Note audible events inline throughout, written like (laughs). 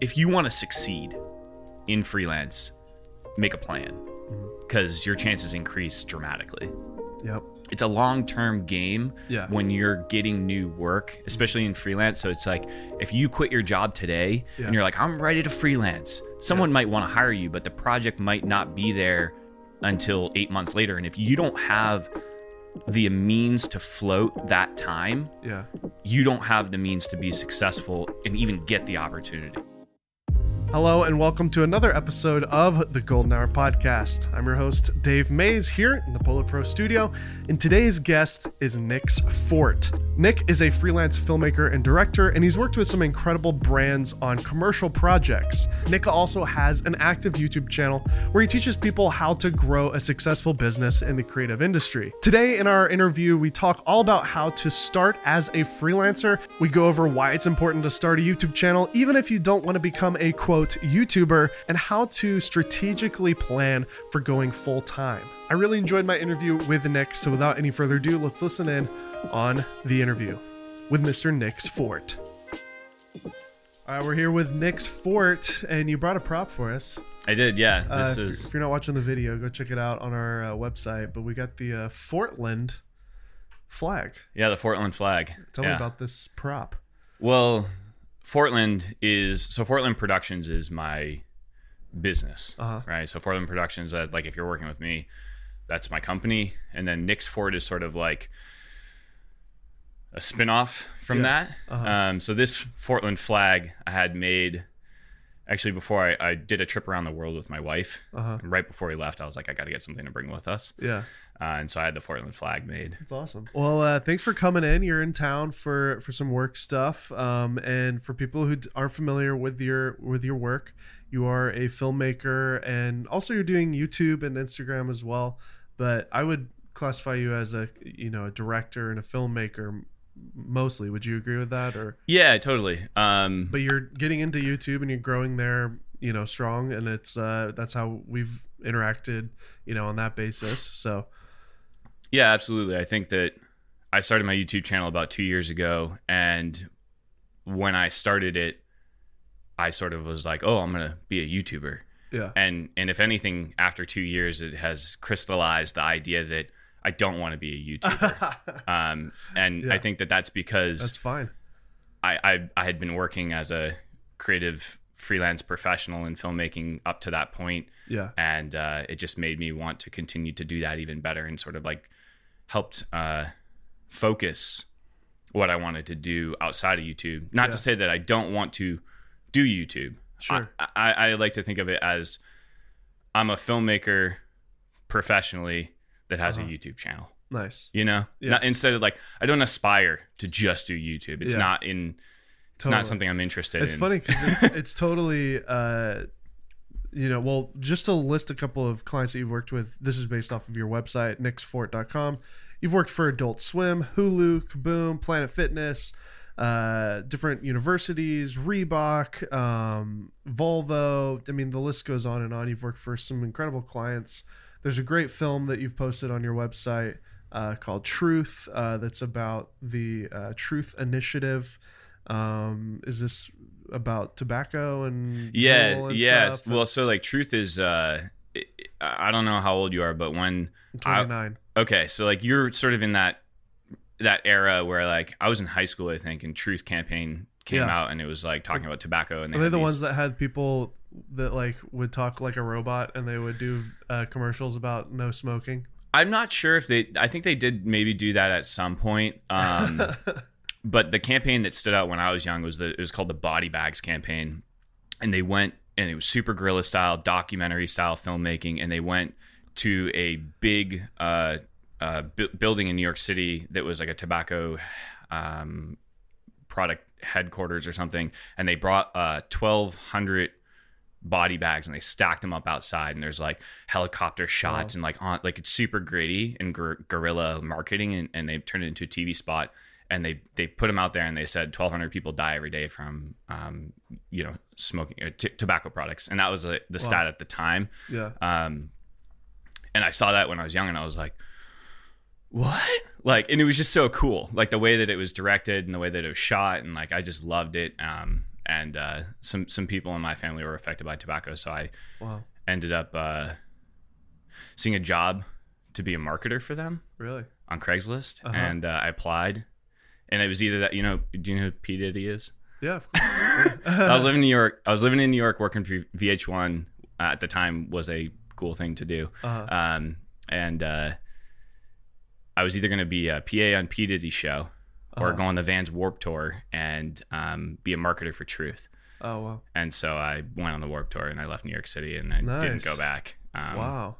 if you want to succeed in freelance, make a plan mm-hmm. because your chances increase dramatically. Yep. It's a long-term game Yeah. when you're getting new work, especially in freelance. So it's like if you quit your job today Yeah. and you're like, I'm ready to freelance, someone might want to hire you, but the project might not be there until eight months later. And if you don't have the means to float that time, Yeah. you don't have the means to be successful and even get the opportunity. Hello and welcome to another episode of the Golden Hour Podcast. I'm your host, Dave Maze, here in the PolarPro studio, and today's guest is Nick's Fort. Nick is a freelance filmmaker and director, and he's worked with some incredible brands on commercial projects. Nick also has an active YouTube channel where he teaches people how to grow a successful business in the creative industry. Today, in our interview, we talk all about how to start as a freelancer. We go over why it's important to start a YouTube channel, even if you don't want to become a quote YouTuber, and how to strategically plan for going full time. I really enjoyed my interview with Nick, so without any further ado, let's listen in on the interview with Mr. NicksFort. All right, we're here with NicksFort, and you brought a prop for us. I did, yeah. Uh, This if, is if you're not watching the video, go check it out on our uh, website. But we got the uh, Fortland flag. yeah, the Fortland flag. Tell yeah. me about this prop. Well, Fortland is so Fortland Productions is my business, Uh-huh. right? So Fortland Productions, uh, like if you're working with me, that's my company, and then NicksFort is sort of like a spin-off from Yeah. that. Uh-huh. Um, so this Fortland flag I had made actually before I, I did a trip around the world with my wife. Uh-huh. And right before we left, I was like, I got to get something to bring with us, Yeah, uh, and so I had the Fortland flag made. that's awesome. Well, uh, thanks for coming in. You're in town for for some work stuff. Um, and for people who aren't familiar with your with your work, you are a filmmaker, and also you're doing YouTube and Instagram as well. But I would classify you as a you know a director and a filmmaker mostly. Would you agree with that or? Yeah, totally. Um, but you're getting into YouTube and you're growing there, you know, strong, and it's uh, that's how we've interacted, you know, on that basis. So Yeah, absolutely. I think that I started my YouTube channel about two years ago, and when I started it, I sort of was like, "Oh, I'm gonna be a YouTuber," yeah, and and if anything, after two years, it has crystallized the idea that I don't want to be a YouTuber. (laughs) um, and Yeah. I think that that's because that's fine. I, I I had been working as a creative freelance professional in filmmaking up to that point, Yeah, and uh, it just made me want to continue to do that even better and sort of like helped uh, focus what I wanted to do outside of YouTube. Not Yeah. to say that I don't want to do YouTube. Sure. I, I, I like to think of it as I'm a filmmaker professionally that has Uh-huh. a YouTube channel. nice. You know, Yeah. Not- instead of like I don't aspire to just do YouTube. It's Yeah. not in. It's Totally. not something I'm interested It's in. funny because it's, (laughs) it's totally, uh, you know, well, just to list a couple of clients that you've worked with. This is based off of your website, nicksfort.com. You've worked for Adult Swim, Hulu, Kaboom, Planet Fitness, uh, different universities, Reebok, um, Volvo. I mean, the list goes on and on. You've worked for some incredible clients. There's a great film that you've posted on your website uh, called Truth uh, that's about the uh, Truth Initiative. Um, is this about tobacco and yeah and yeah stuff? well so like truth is uh i don't know how old you are but when 29. okay so like you're sort of in that that era where like i was in high school i think and truth campaign came Yeah. out and it was like talking about tobacco and Are they had the these- ones that had people that like would talk like a robot and they would do uh, commercials about no smoking? i'm not sure if they i think they did maybe do that at some point um (laughs) but the campaign that stood out when I was young was the it was called the Body Bags campaign, and they went and it was super guerrilla style, documentary style filmmaking, and they went to a big uh, uh, bu- building in New York City that was like a tobacco um, product headquarters or something, and they brought uh, twelve hundred body bags and they stacked them up outside and there's like helicopter shots Wow. and like on like it's super gritty and guer- guerrilla marketing and, and they turned it into a TV spot and they they put them out there and they said 1200 people die every day from um you know smoking uh, t- tobacco products. And that was the stat at the time. Yeah. um and I saw that when I was young and I was like what? Like and it was just so cool like the way that it was directed and the way that it was shot and like I just loved it. Um and uh, some some people in my family were affected by tobacco, so I Wow. ended up uh, seeing a job to be a marketer for them Really? on Craigslist, Uh-huh. and uh, I applied, and it was either that you know, do you know who P Diddy is? Yeah. Of (laughs) course. I was living in New York. I was living in New York, working for VH1 uh, at the time was a cool thing to do, uh-huh. um, and uh, I was either going to be a PA on P Diddy's show or Uh-huh. go on the Vans Warp Tour and um, be a marketer for Truth. Oh wow. And so I went on the Warp Tour and I left New York City and I Nice. didn't go back. Um, wow.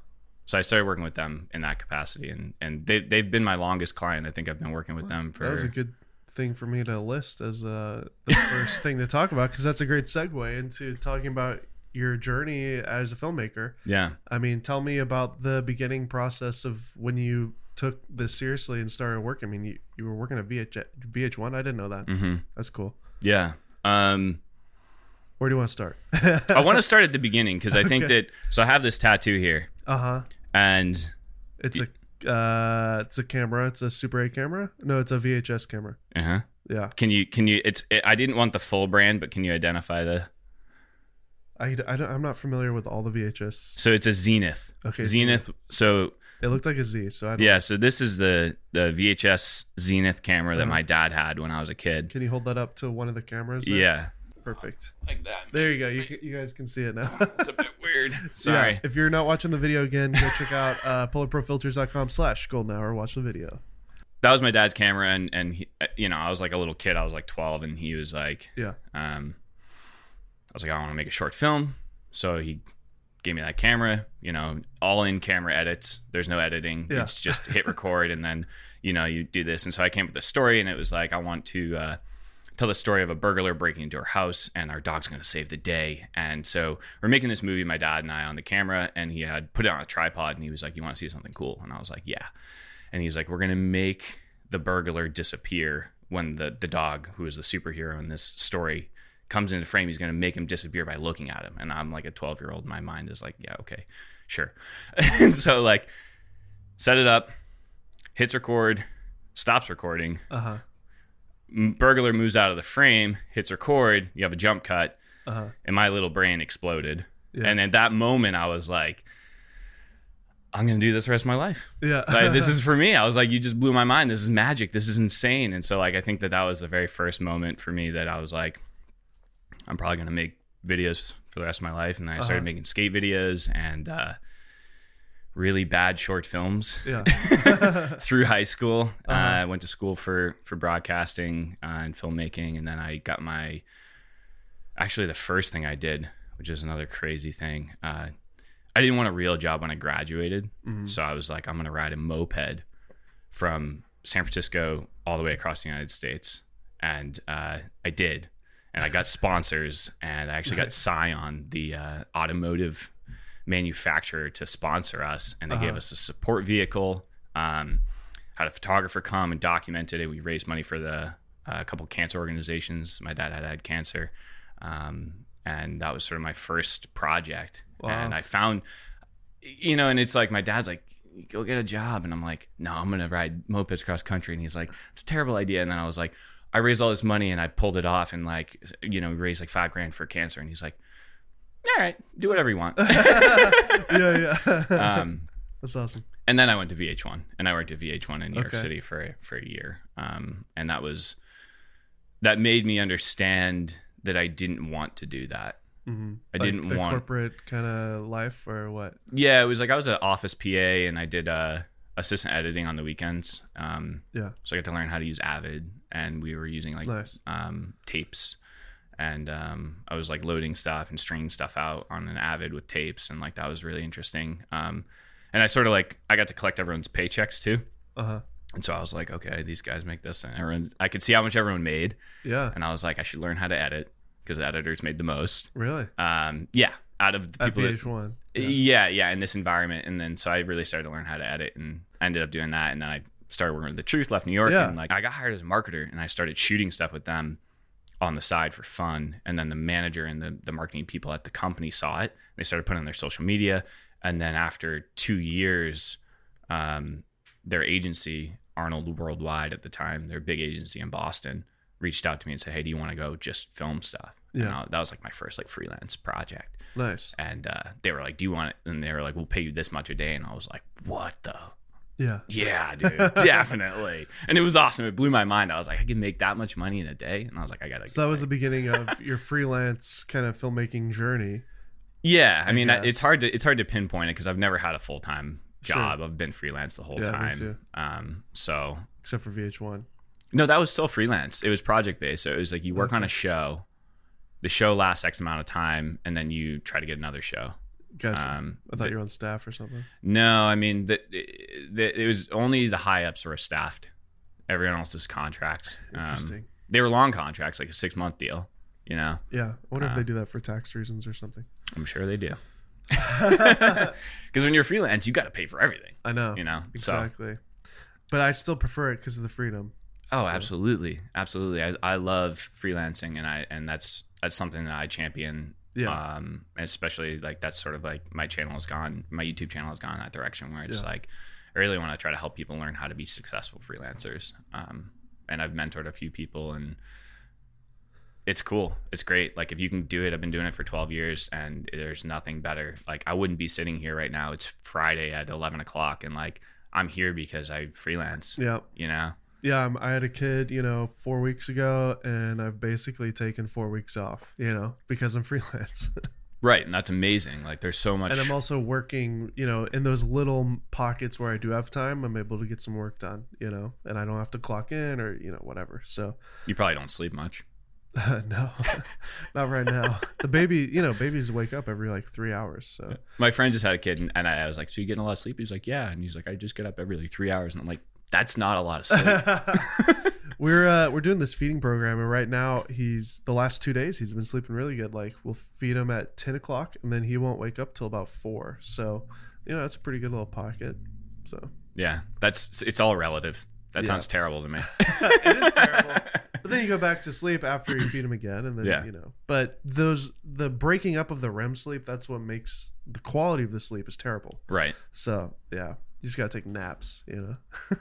So I started working with them in that capacity, and and they they've been my longest client. I think I've been working with them for That was a good thing for me to list as uh, the (laughs) first thing to talk about because that's a great segue into talking about your journey as a filmmaker. yeah. I mean, tell me about the beginning process of when you took this seriously and started working. I mean, you, you were working at VH, VH1. I didn't know that. hmm That's cool. Yeah. Um, Where do you want to start? (laughs) I want to start at the beginning because I think Okay. that so I have this tattoo here, Uh huh. and It's a uh, it's a camera. It's a Super 8 camera. No, it's a VHS camera. uh-huh. Yeah. can you can you it's it, I didn't want the full brand, but can you identify the I, I don't, I'm not familiar with all the VHS. so it's a Zenith. Okay. Zenith. So It looked like a Z. So I don't, yeah, so this is the the VHS Zenith camera that Uh-huh. my dad had when I was a kid. Can you hold that up to one of the cameras? there? Yeah, Perfect. like that. There you go. You, you guys can see it now. (laughs) It's a bit weird. (laughs) So, yeah, Sorry. if you're not watching the video again, go check out uh, polarprofilters.com slash golden hour. Watch the video. that was my dad's camera and and he, you know i was like a little kid i was like 12 and he was like Yeah. um i was like i want to make a short film so he gave me that camera you know all in camera edits. There's no editing. Yeah. it's just (laughs) hit record and then you know you do this. And so i came up with a story and it was like i want to uh tell the story of a burglar breaking into our house and our dog's going to save the day. And so we're making this movie my dad and i on the camera and he had put it on a tripod and he was like you want to see something cool? And i was like yeah. And he's like, "We're gonna make the burglar disappear when the the dog, who is the superhero in this story, comes into frame. He's gonna make him disappear by looking at him." And I'm like a 12 year old. My mind is like, "Yeah, okay, sure." (laughs) and so like, set it up, hits record, stops recording. Uh huh. Burglar moves out of the frame, hits record. You have a jump cut, Uh huh. and my little brain exploded. Yeah. And at that moment, I was like, "I'm gonna do this the rest of my life." Yeah. (laughs) like this is (laughs) for me i was like you just blew my mind this is magic this is insane and so like i think that that was the very first moment for me that i was like i'm probably going to make videos for the rest of my life and then i started Uh-huh. making skate videos and uh really bad short films (laughs) yeah. (laughs) through high school uh, Uh-huh. i went to school for for broadcasting uh, and filmmaking and then i got my actually the first thing i did which is another crazy thing uh, i didn't want a real job when i graduated Mhm. so I was like, I'm gonna ride a moped from San Francisco all the way across the United States, and uh, I did, and I got sponsors, and I actually got. Scion, the uh, automotive manufacturer, to sponsor us, and they gave Uh-huh. us a support vehicle. Um, had a photographer come and documented it. We raised money for the uh, a couple cancer organizations. My dad had had cancer, um, and that was sort of my first project. Wow. And I found you know, and it's like my dad's like, go get a job. And I'm like, no, I'm going to ride mopeds cross country. And he's like, it's a terrible idea. And then I was like, I raised all this money and I pulled it off and like, you know, raised like five grand for cancer. And he's like, all right, do whatever you want. (laughs) yeah. Yeah. um, That's awesome. and then I went to VH1 and I worked at VH1 in New York Okay. City for, for a year. Um, and that was, that made me understand that I didn't want to do that. hmm I didn't the want- corporate kind of life or what? Yeah, it was like I was an office PA and I did uh, assistant editing on the weekends. Um, Yeah. so I got to learn how to use Avid, and we were using like Nice. um, tapes, and um, I was like loading stuff and stringing stuff out on an Avid with tapes, and like that was really interesting. Um, and I sort of like I got to collect everyone's paychecks too, Uh huh. and so I was like, okay, these guys make this, and everyone I could see how much everyone made, Yeah. and I was like, I should learn how to edit because editors made the most. Really? Um, yeah, out of the people that VH1. yeah. yeah, in this environment, and then so I really started to learn how to edit, and I ended up doing that, and then I started working with the Truth, left New York, Yeah. and like I got hired as a marketer, and I started shooting stuff with them on the side for fun, and then the manager and the the marketing people at the company saw it, they started putting on their social media, and then after two years, um, their agency Arnold Worldwide at the time, their big agency in Boston, reached out to me and said, "Hey, do you want to go just film stuff?" And Yeah. I- that was like my first like freelance project. Nice. And uh, they were like, "Do you want it?" And they were like, "We'll pay you this much a day." And I was like, "What the?" Yeah. Yeah, dude, (laughs) definitely. And it was awesome. It blew my mind. I was like, I can make that much money in a day, and I was like, I gotta. So that was the beginning of (laughs) your freelance kind of filmmaking journey. Yeah, I I mean, guess. it's hard to it's hard to pinpoint it because I've never had a full time Sure. job. I've been freelance the whole Yeah, me time. Um, so except for VH1. no, that was still freelance. It was project based. So it was like you work on a show, the show lasts X amount of time, and then you try to get another show. Gotcha. Um, I thought the- you were on staff or something. no, I mean, the, the, it was only the high ups were staffed. Everyone else's contracts. Um, Interesting. they were long contracts, like a six month deal. You know, yeah. I wonder if uh, they do that for tax reasons or something. I'm sure they do. (laughs) (laughs) Because when you're freelance, you got to pay for everything. I know. You know, so Exactly. But I still prefer it because of the freedom. Oh, So- absolutely, absolutely. I, I love freelancing, and I and that's that's something that I champion. Yeah. Um, especially like that's sort of like my channel has gone, my YouTube channel has gone in that direction where it's Yeah. like I really want to try to help people learn how to be successful freelancers. Um, and I've mentored a few people, and it's cool. It's great. Like if you can do it, I've been doing it for 12 years, and there's nothing better. Like I wouldn't be sitting here right now. It's Friday at 11 o'clock, and like I'm here because I freelance. yeah. You know. Yeah. I'm, I had a kid, you know, four weeks ago, and I've basically taken four weeks off, you know, because I'm (laughs) freelance. Right, and that's amazing. Like there's so much and I'm also working, you know, in those little pockets where I do have time, I'm able to get some work done, you know, and I don't have to clock in or, you know, whatever. So, you probably don't sleep much. (laughs) no, (laughs) not right now. The baby, you know, babies wake up every like three hours. So, My friend just had a kid and, and I, I was like, So you getting a lot of sleep? He's like, Yeah. And he's like, I just get up every like three hours and I'm like, That's not a lot of sleep. (laughs) we're uh, we're doing this feeding program, and right now he's the last two days he's been sleeping really good. Like we'll feed him at ten o'clock, and then he won't wake up till about four. So, you know, that's a pretty good little pocket. So, yeah. That's it's all relative. That Yeah. sounds terrible to me. (laughs) it is terrible. (laughs) But then you go back to sleep after you feed him again, and then Yeah. you know. But those the breaking up of the REM sleep that's what makes the quality of the sleep is terrible. right. So yeah, you just gotta take naps. You know.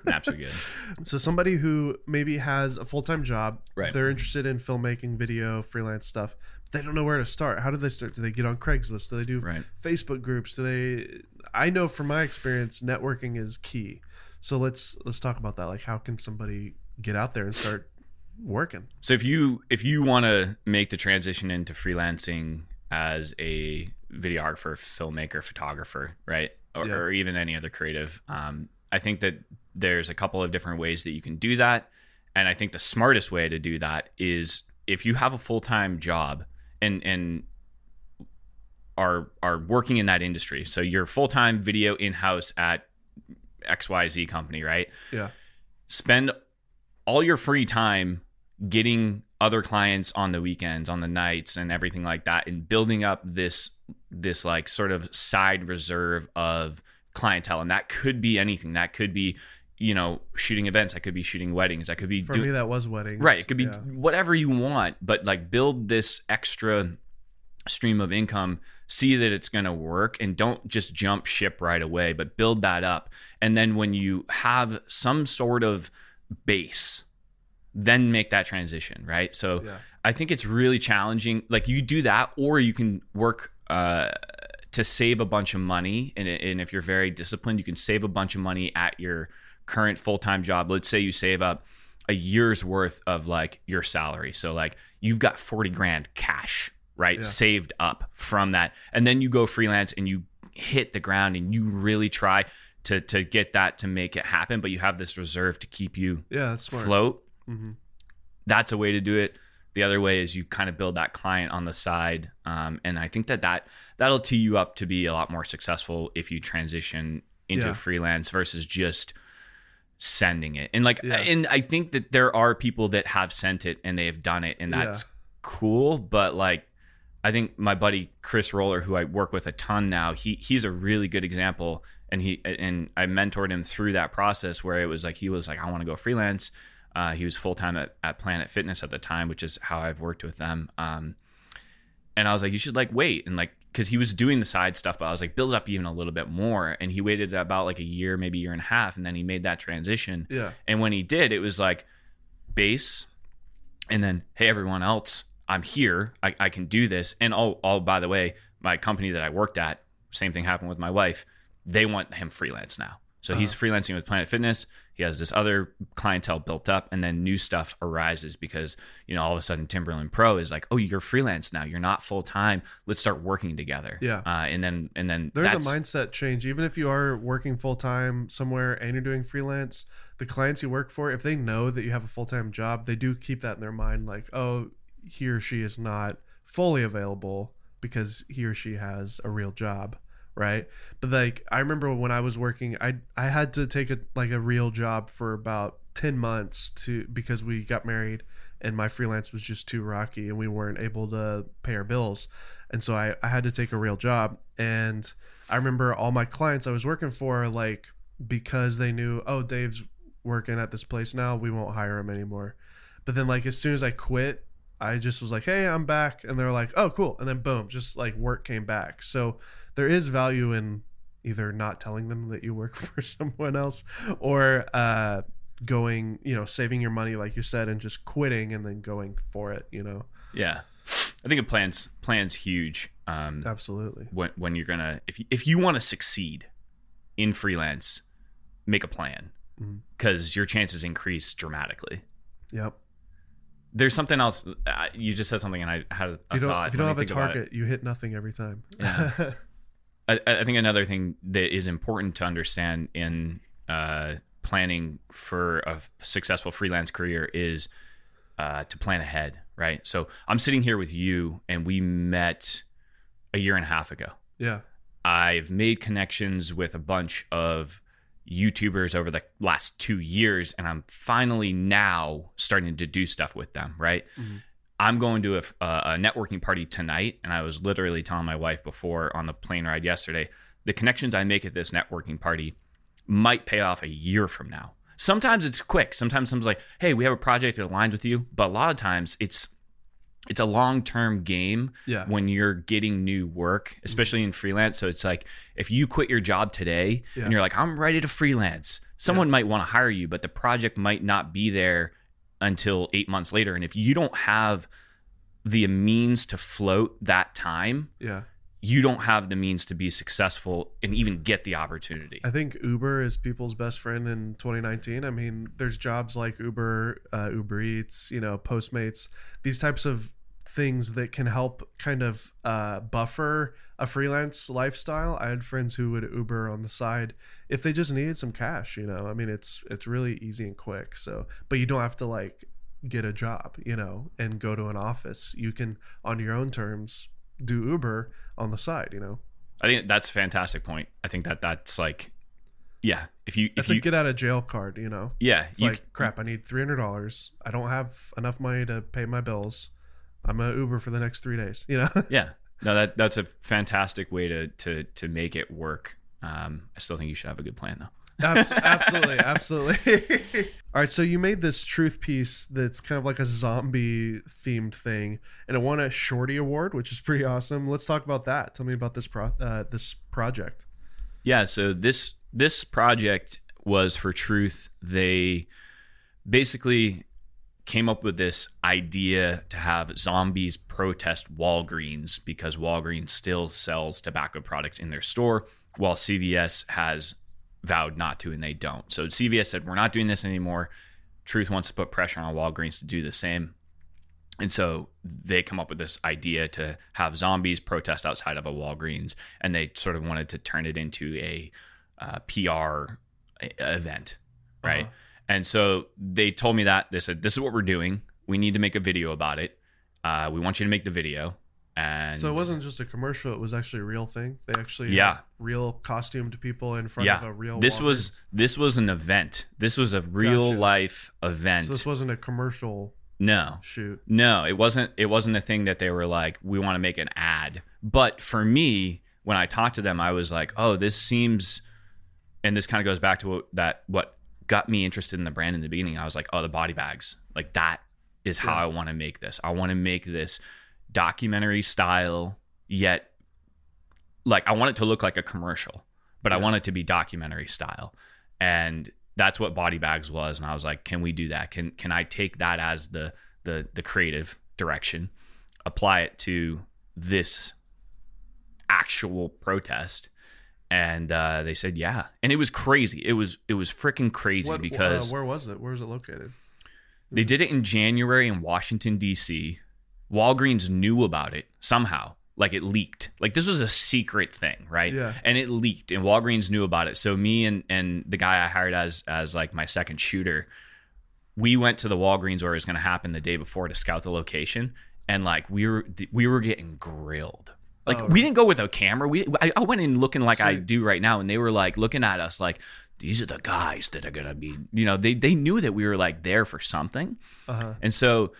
Naps are good. (laughs) So somebody who maybe has a full time job, Right. they're interested in filmmaking, video, freelance stuff. They don't know where to start. How do they start? Do they get on Craigslist? Do they do Right. Facebook groups? Do they? I know from my experience, networking is key. So let's let's talk about that. Like, how can somebody get out there and start working? So if you if you want to make the transition into freelancing as a videographer, filmmaker, photographer, right, or, Yeah. or even any other creative, um, I think that there's a couple of different ways that you can do that, and I think the smartest way to do that is if you have a full time job and and are are working in that industry. So you're full time video in house at XYZ company, right? Yeah. Spend all your free time getting other clients on the weekends, on the nights and everything like that and building up this this like sort of side reserve of clientele and that could be anything. That could be you know, shooting events. That could be shooting weddings. That could be For do- me, that was weddings. Right. It could be Yeah. whatever you want, but like build this extra stream of income, see that it's going to work, and don't just jump ship right away, but build that up. And then when you have some sort of base, then make that transition, right? So Yeah. I think it's really challenging. Like you do that, or you can work uh, to save a bunch of money. And, and if you're very disciplined, you can save a bunch of money at your current full time job. Let's say you save up a year's worth of like your salary. So like you've got 40 grand cash, right? Yeah. Saved up from that. And then you go freelance and you hit the ground and you really try to to get that to make it happen, but you have this reserve to keep you Yeah, that's smart. float hmm that's a way to do it the other way is you kind of build that client on the side um, and i think that, that that'll tee you up to be a lot more successful if you transition into Yeah. freelance versus just sending it and like Yeah. and i think that there are people that have sent it and they have done it and Yeah. that's cool but like i think my buddy chris roller who i work with a ton now he he's a really good example and he and i mentored him through that process where it was like he was like i want to go freelance uh, he was full time at, at Planet Fitness at the time, which is how I've worked with them. Um, and I was like, you should like wait and like because he was doing the side stuff, but I was like, build up even a little bit more. And he waited about like a year, maybe a year and a half, and then he made that transition. Yeah. And when he did, it was like base, and then hey everyone else, I'm here. I, I can do this. And oh, oh, by the way, my company that I worked at, same thing happened with my wife. They want him freelance now. So he's freelancing with Planet Fitness. He has this other clientele built up, and then new stuff arises because you know all of a sudden Timberland Pro is like, oh, you're freelance now. You're not full time. Let's start working together. Yeah. Uh, and then and then There's that's a mindset change. Even if you are working full time somewhere and you're doing freelance, the clients you work for, if they know that you have a full time job, they do keep that in their mind like, oh, he or she is not fully available because he or she has a real job. Right. But like I remember when I was working, I I had to take a like a real job for about ten months to because we got married and my freelance was just too rocky and we weren't able to pay our bills. And so I, I had to take a real job. And I remember all my clients I was working for, like, because they knew, oh, Dave's working at this place now, we won't hire him anymore. But then, like, as soon as I quit, I just was like, hey, I'm back. And they're like, oh, cool. And then, boom, just like work came back. So there is value in either not telling them that you work (laughs) for someone else or, uh, going you know saving your money like you said and just quitting and then going for it you know yeah. I think a plan's plan's huge. Um, absolutely when when you're gonna if you, if you want to succeed in freelance, make a plan because your chances increase dramatically. yep There's something else. Uh, you just said something, and I had a you don't, thought. if you don't have a think about it. target you hit nothing every time Yeah. (laughs) I, I think another thing that is important to understand in uh, planning for a successful freelance career is uh, to plan ahead, right? So I'm sitting here with you, and we met a year and a half ago. yeah I've made connections with a bunch of YouTubers over the last two years, and I'm finally now starting to do stuff with them, right? Mhm. I'm going to a, uh, a networking party tonight, and I was literally telling my wife before on the plane ride yesterday the connections I make at this networking party might pay off a year from now. Sometimes it's quick. Sometimes someone's like, "Hey, we have a project that aligns with you," but a lot of times it's it's a long term game yeah when you're getting new work, especially in freelance. So it's like if you quit your job today Yeah. and you're like, I'm ready to freelance, someone might want to hire you, but the project might not be there until eight months later. And if you don't have the means to float that time, yeah you don't have the means to be successful and even get the opportunity. i think uber is people's best friend in 2019 i mean there's jobs like uber uh, uber eats you know postmates these types of things that can help kind of uh, buffer a freelance lifestyle i had friends who would uber on the side if they just needed some cash you know i mean it's it's really easy and quick so but you don't have to like get a job you know and go to an office you can on your own terms do uber on the side you know I think that's a fantastic point. I think that that's like, yeah, if you, if it's you, a get out of jail card you know yeah, It's you, like crap. I need three hundred dollars. I don't have enough money to pay my bills. I'm gonna Uber for the next three days. You know. (laughs) Yeah, no, that that's a fantastic way to to to make it work. Um, I still think you should have a good plan though. (laughs) Absolutely, absolutely. (laughs) All right, so you made this truth piece that's kind of like a zombie themed thing, and it won a Shorty Award, which is pretty awesome. Let's talk about that. Tell me about this pro uh, this project. Yeah, so this this project was for Truth. They basically came up with this idea to have zombies protest Walgreens because Walgreens still sells tobacco products in their store while CVS has vowed not to and they don't. So CVS said we're not doing this anymore. Truth wants to put pressure on Walgreens to do the same. And so they come up with this idea to have zombies protest outside of a Walgreens, and they sort of wanted to turn it into a uh, PR event, right? Uh-huh. And so they told me that they said, "This is what we're doing. We need to make a video about it. Uh, we want you to make the video." And So it wasn't just a commercial; it was actually a real thing. They actually Yeah. real costumed people in front yeah, of a real. this Walgreens. was this was an event. This was a real Gotcha. life event. So this wasn't a commercial no, shoot. No, it wasn't. It wasn't a thing that they were like, we want to make an ad. But for me, when I talked to them, I was like, oh, this seems, and this kind of goes back to what, that what got me interested in the brand in the beginning. I was like, oh, the body bags, like that is how Yeah. I want to make this. I want to make this documentary style, yet like I want it to look like a commercial, but I want it to be documentary style, and that's what body bags was. And I was like, can we do that? Can can I take that as the the the creative direction? apply it to this actual protest and uh, they said yeah and it was crazy it was it was freaking crazy What- because uh, where was it? Where was it located? they did it in January in Washington D.C. Walgreens knew about it somehow. Like it leaked. Like this was a secret thing, right? Yeah. And it leaked, and Walgreens knew about it. So me and and the guy I hired as as like my second shooter, we went to the Walgreens where it was going to happen the day before to scout the location, and like we were we were getting grilled. Like Oh. we didn't go with a camera. We I, I went in looking like So- I do right now, and they were like looking at us like these are the guys that are gonna be. You know, they they knew that we were like there for something. Uh huh. And so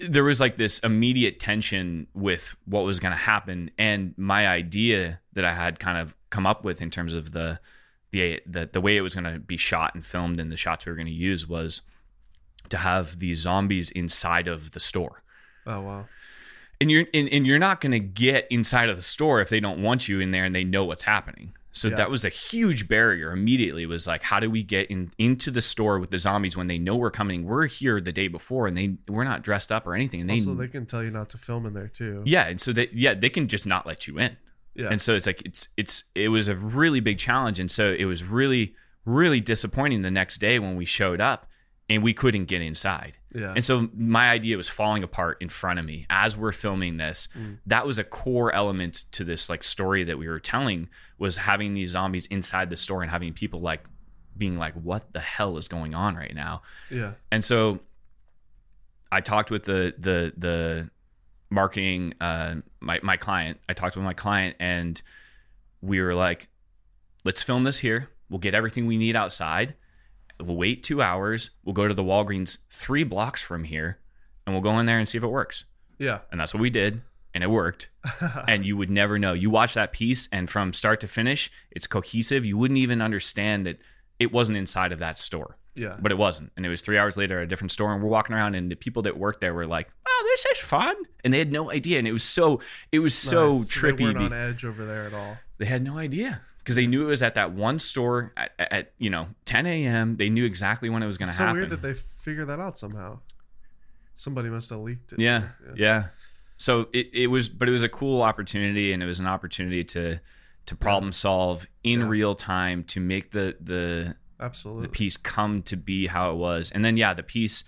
there was like this immediate tension with what was going to happen and my idea that I had kind of come up with in terms of the the the, the way it was going to be shot and filmed and the shots we were going to use was to have these zombies inside of the store. Oh wow. And you're and, and you're not going to get inside of the store if they don't want you in there and they know what's happening. So Yeah. that was a huge barrier immediately was like how do we get in into the store with the zombies when they know we're coming? We're here the day before and they we're not dressed up or anything and they also, they can tell you not to film in there too. Yeah, and so they yeah, they can just not let you in. Yeah. And so it's like it's it's it was a really big challenge and so it was really really disappointing the next day when we showed up and we couldn't get inside. yeah. And so my idea was falling apart in front of me as we're filming this. Mm. That was a core element to this like story that we were telling was having these zombies inside the store and having people like being like what the hell is going on right now? yeah. And so I talked with the the the marketing uh my my client. I talked with my client and we were like let's film this here. We'll get everything we need outside. We'll wait 2 hours. We'll go to the Walgreens 3 blocks from here and we'll go in there and see if it works. Yeah. And that's what we did and it worked. (laughs) and you would never know. You watch that piece and from start to finish, it's cohesive. You wouldn't even understand that it wasn't inside of that store yeah. but it wasn't. And it was three hours later at a different store, and we're walking around, and the people that worked there were like, "Oh, this is fun," and they had no idea, and it was so it was so Nice. They trippy. weren't on edge over there at all. they had no idea because they knew it was at that one store at, at you know 10 a.m. They knew exactly when it was going to happen. It's so happen. weird that they figured that out somehow. Somebody must have leaked it. yeah, too. yeah, So it, it was, but it was a cool opportunity, and it was an opportunity to to problem solve in Yeah. real time to make the the Absolutely. the piece come to be how it was. And then yeah, the piece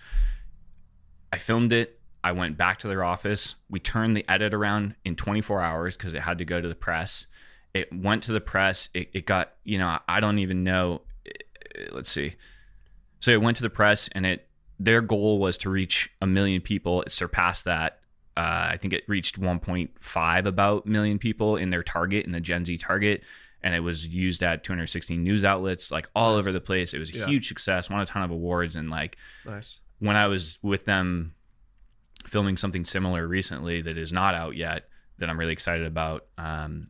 I filmed it. I went back to their office. We turned the edit around in 24 hours because it had to go to the press. It went to the press. It, it got, you know, I don't even know. eh, Let's see. So it went to the press, and it their goal was to reach a million people. It surpassed that. Uh, I think it reached 1.5 about million people in their target in the Gen Z target, and it was used at 216 news outlets, like all Nice. over the place. It was a Yeah. huge success, won a ton of awards, and like nice. when I was with them filming something similar recently that is not out yet that I'm really excited about. Um,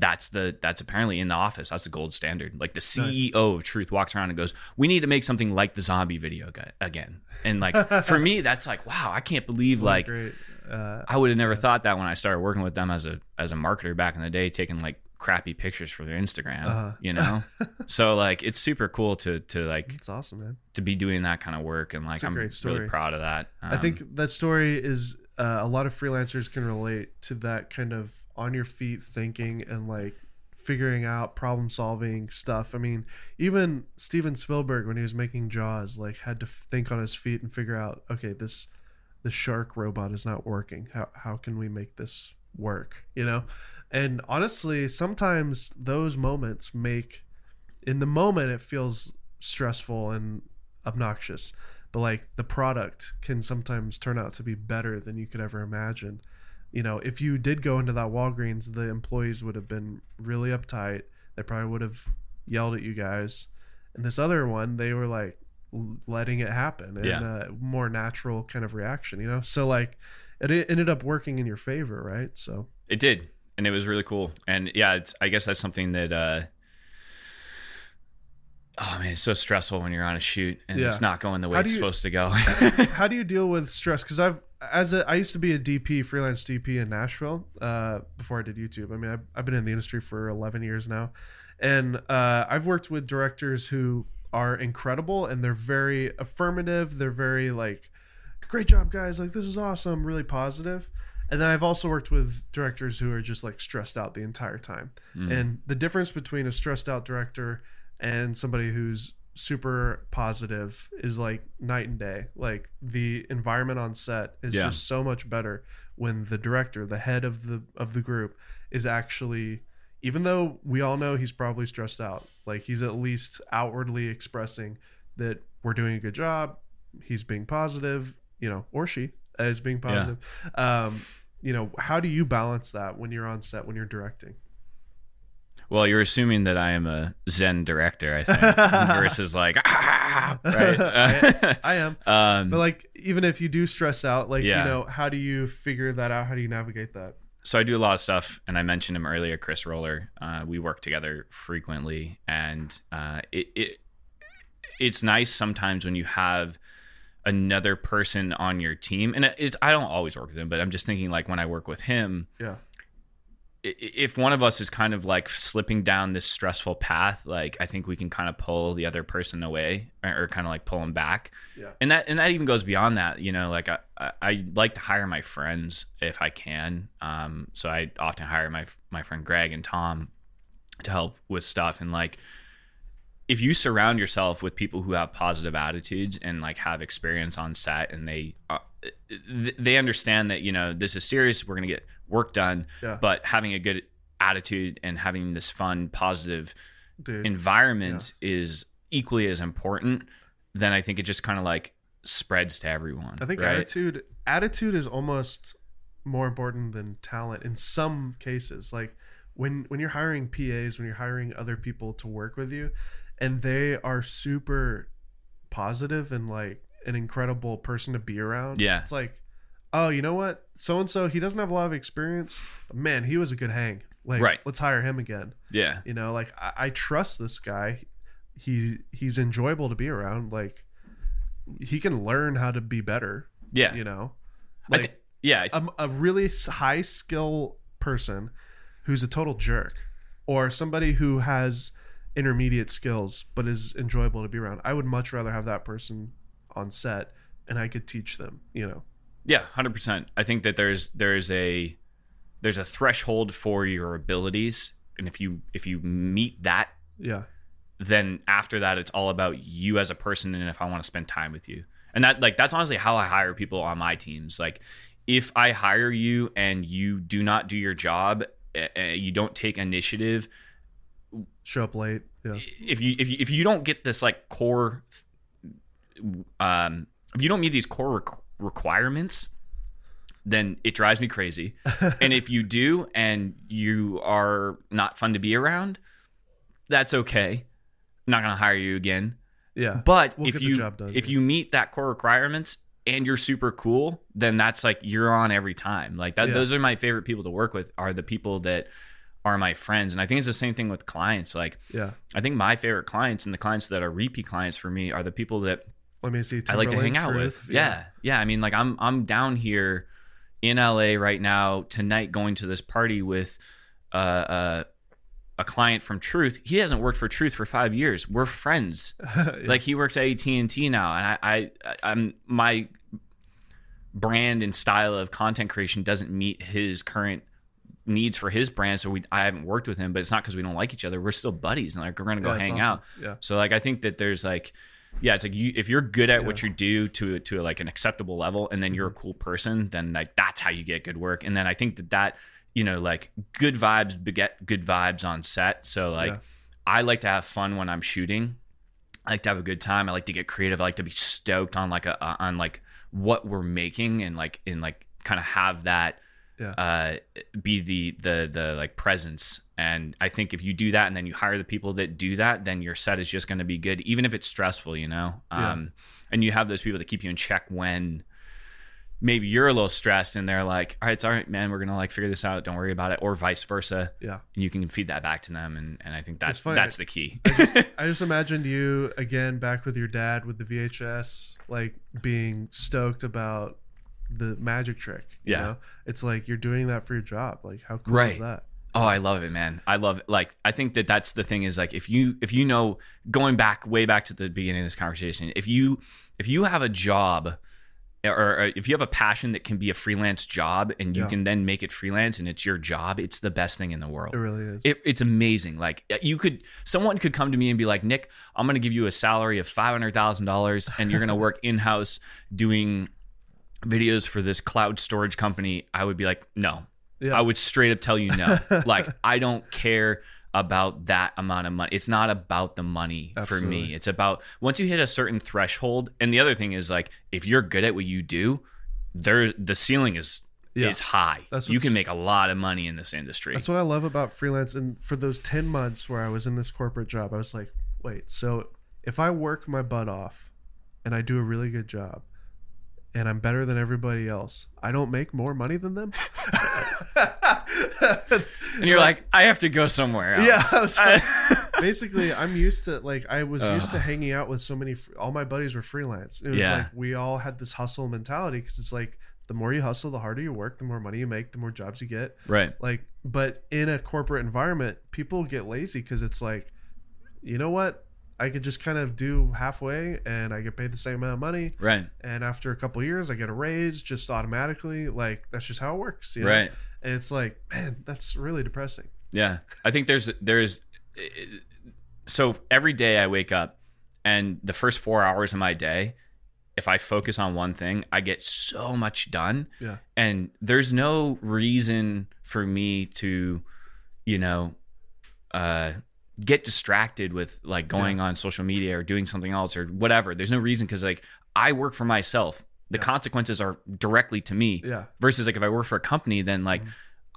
that's the that's apparently in the office. That's the gold standard. Like the CEO of Truth walks around and goes, "We need to make something like the zombie video again." And like (laughs) for me, that's like, wow, I can't believe What like great. Uh, I would have never thought that when I started working with them as a as a marketer back in the day, taking like crappy pictures for their Instagram. Uh-huh. You know, (laughs) so like it's super cool to to like it's awesome, man. to be doing that kind of work and like I'm really proud of that. I Um, think that story is uh, a lot of freelancers can relate to that kind of on your feet thinking and like figuring out problem solving stuff. I mean, even Steven Spielberg when he was making Jaws like had to think on his feet and figure out, okay, this the shark robot is not working. How how can we make this work, you know? And honestly, sometimes those moments make in the moment it feels stressful and obnoxious but like the product can sometimes turn out to be better than you could ever imagine. You know, if you did go into that Walgreens, the employees would have been really uptight. They probably would have yelled at you guys. And this other one, they were like letting it happen and Yeah. a more natural kind of reaction, you know? So like it ended up working in your favor, right? So it did, and it was really cool. And yeah, it's I guess that's something that. uh Oh man, it's so stressful when you're on a shoot and Yeah. it's not going the way do it's supposed to go. (laughs) (laughs) how do you deal with stress? Because I've as a I used to be a DP freelance DP in Nashville uh, before I did YouTube. I mean, I've, I've been in the industry for 11 years now, and uh, I've worked with directors who are incredible and they're very affirmative. They're very like great job, guys. Like, this is awesome. Really positive. And then I've also worked with directors who are just like stressed out the entire time. Mm. And the difference between a stressed out director and somebody who's super positive is like night and day. Like the environment on set is Yeah. just so much better when the director, the head of the of the group is actually even though we all know he's probably stressed out, like he's at least outwardly expressing that we're doing a good job, he's being positive, you know, or she is being positive. Um, you know, how do you balance that when you're on set when you're directing? Well, you're assuming that I am a Zen director, I think, (laughs) versus like, ah, right? (laughs) I am. (laughs) um, But like even if you do stress out, like Yeah. you know, how do you figure that out? How do you navigate that? so I do a lot of stuff, and I mentioned him earlier, Chris Roller. Uh, we work together frequently, and uh, it, it it's nice sometimes when you have another person on your team, and it's I don't always work with him, but I'm just thinking like when I work with him, Yeah. If one of us is kind of like slipping down this stressful path, like I think we can kind of pull the other person away or, or kind of like pull them back. Yeah. And that and that even goes beyond that. You know, like I, I, I like to hire my friends if I can. Um, so I often hire my my friend Greg and Tom to help with stuff and like if you surround yourself with people who have positive attitudes and like have experience on set and they uh, they understand that you know this is serious we're going to get work done Yeah. but having a good attitude and having this fun positive Dude. environment is equally as important then i think it just kind of like spreads to everyone I think right? attitude attitude is almost more important than talent in some cases. Like when when you're hiring PAs, when you're hiring other people to work with you, and they are super positive and like an incredible person to be around. Yeah. It's like, oh, you know what? So and so, he doesn't have a lot of experience. But man, he was a good hang. Like, Right. let's hire him again. yeah You know, like I, I trust this guy. He he's enjoyable to be around. Like he can learn how to be better. yeah You know, I like thi- yeah a, um, a really s- high skill person who's a total jerk, or somebody who has intermediate skills but is enjoyable to be around. I would much rather have that person on set, and I could teach them. You know, Yeah, hundred percent. I think that there's there's a there's a threshold for your abilities, and if you if you meet that, yeah, then after that, it's all about you as a person, and if I want to spend time with you, and that like that's honestly how I hire people on my teams. Like, if I hire you and you do not do your job, uh, you don't take initiative, show up late. Yeah, if you if you if you don't get this like core um if you don't meet these core requirements then it drives me crazy. (laughs) And if you do and you are not fun to be around that's okay. I'm not going to hire you again. Yeah, but We'll if you done, if yeah. you meet that core requirements and you're super cool then that's like you're on every time. Like that Yeah. those are my favorite people to work with are the people that are my friends. And i think it's the same thing with clients. Like yeah. I think my favorite clients and the clients that are repeat clients for me are the people that Let me see. I like to hang out Truth. with. Yeah. yeah. I mean, like I'm I'm down here in LA right now tonight, going to this party with uh, uh, a client from Truth. He hasn't worked for Truth for five years. We're friends. Yeah. (laughs) Like he works at AT and T now, and I, I I'm my brand and style of content creation doesn't meet his current needs for his brand so we I haven't worked with him but it's not because we don't like each other we're still buddies and like we're gonna go Yeah, hang awesome. out Yeah, so like I think that there's like yeah, it's like you if you're good at what you do to to like an acceptable level and then you're a Mm-hmm. cool person, then like that's how you get good work. And then I think that that, you know, like good vibes beget good vibes on set. So like Yeah. I like to have fun when I'm shooting. I like to have a good time. I like to get creative. I like to be stoked on like a on like what we're making and like in like kind of have that Yeah. uh be the the the like presence. And i think if you do that and then you hire the people that do that then your set is just going to be good even if it's stressful you know? Yeah. um and you have those people that keep you in check when maybe you're a little stressed and they're like all right it's all right man. We're gonna like figure this out. Don't worry about it. Or vice versa. Yeah. and you can feed that back to them. And, and i think that's that's the key. (laughs) I just imagined you again back with your dad with the VHS, like being stoked about the magic trick. You Yeah. know? It's like you're doing that for your job. Like how cool Right. is that? Oh, I love it, man. I love it. Like I think that that's the thing is like if you if you know going back way back to the beginning of this conversation, if you if you have a job or, if you have a passion that can be a freelance job and you Yeah. can then make it freelance and it's your job, it's the best thing in the world. It really is. It, it's amazing. Like you could, someone could come to me and be like, Nick, I'm going to give you a salary of five hundred thousand dollars, and you're going to work in house doing videos for this cloud storage company. I would be like, no. Yeah. I would straight up tell you no. (laughs) like I don't care about that amount of money. It's not about the money for me. It's about once you hit a certain threshold. And the other thing is like, if you're good at what you do, there the ceiling is Yeah. is high. That's you can make a lot of money in this industry. That's what I love about freelance. And for those 10 months where I was in this corporate job, I was like, wait, so if I work my butt off and I do a really good job and I'm better than everybody else, I don't make more money than them? (laughs) And you're like, I have to go somewhere else. Yeah, I was like- (laughs) basically i'm used to like i was used to hanging out with so many all my buddies were freelance it was Yeah. like we all had this hustle mentality because it's like the more you hustle the harder you work the more money you make the more jobs you get right. like but in a corporate environment people get lazy because it's like you know what i could just kind of do halfway and i get paid the same amount of money Right. and after a couple years i get a raise just automatically like that's just how it works you know? Right. and it's like man that's really depressing Yeah. I think there's there's so every day I wake up and the first 4 hours of my day if I focus on one thing, I get so much done. Yeah. And there's no reason for me to, you know, uh get distracted with like going on social media or doing something else or whatever. There's no reason cuz like I work for myself. The Yeah. consequences are directly to me yeah versus like if I work for a company, then like Mhm.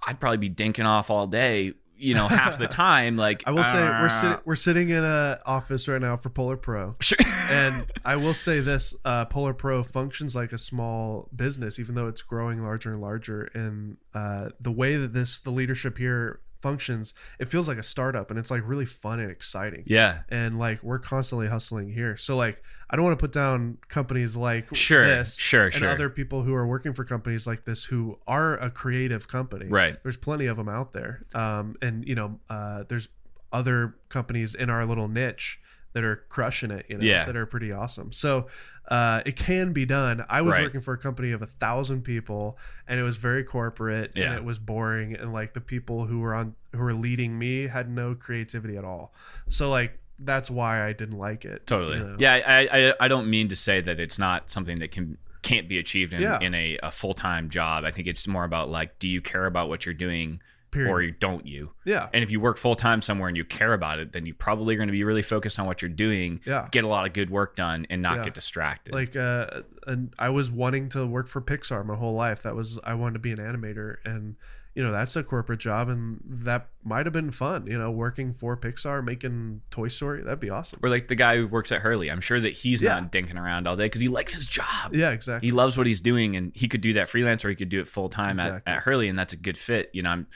I'd probably be dinking off all day, you know, half the (laughs) time. Like I will say we're uh, sitting we're sitting in a office right now for PolarPro, Sure. and (laughs) I will say this: uh, PolarPro functions like a small business, even though it's growing larger and larger. And uh, the way that this the leadership here functions, it feels like a startup, and it's like really fun and exciting. yeah, And like we're constantly hustling here, so like I don't want to put down companies like sure, this sure, and sure. other people who are working for companies like this who are a creative company right. there's plenty of them out there um, and you know uh, there's other companies in our little niche that are crushing it you know Yeah. that are pretty awesome so uh, it can be done i was Right. working for a company of a thousand people and it was very corporate Yeah. and it was boring and like the people who were on who were leading me had no creativity at all so like that's why i didn't like it Totally. you know? Yeah, I, I I don't mean to say that it's not something that can can't be achieved in, Yeah. in a, a full time job. I think it's more about like, do you care about what you're doing Period. or you don't you? yeah And if you work full time somewhere and you care about it, then you probably are going to be really focused on what you're doing, yeah get a lot of good work done, and not Yeah. get distracted. like uh and i was wanting to work for pixar my whole life that was i wanted to be an animator and you know that's a corporate job and that might have been fun you know working for pixar making toy story that'd be awesome or like the guy who works at Hurley. I'm sure that he's Yeah. not dinking around all day because he likes his job. yeah exactly He loves what he's doing, and he could do that freelance, or he could do it full time Exactly. at, at Hurley, and that's a good fit. You know, I'm,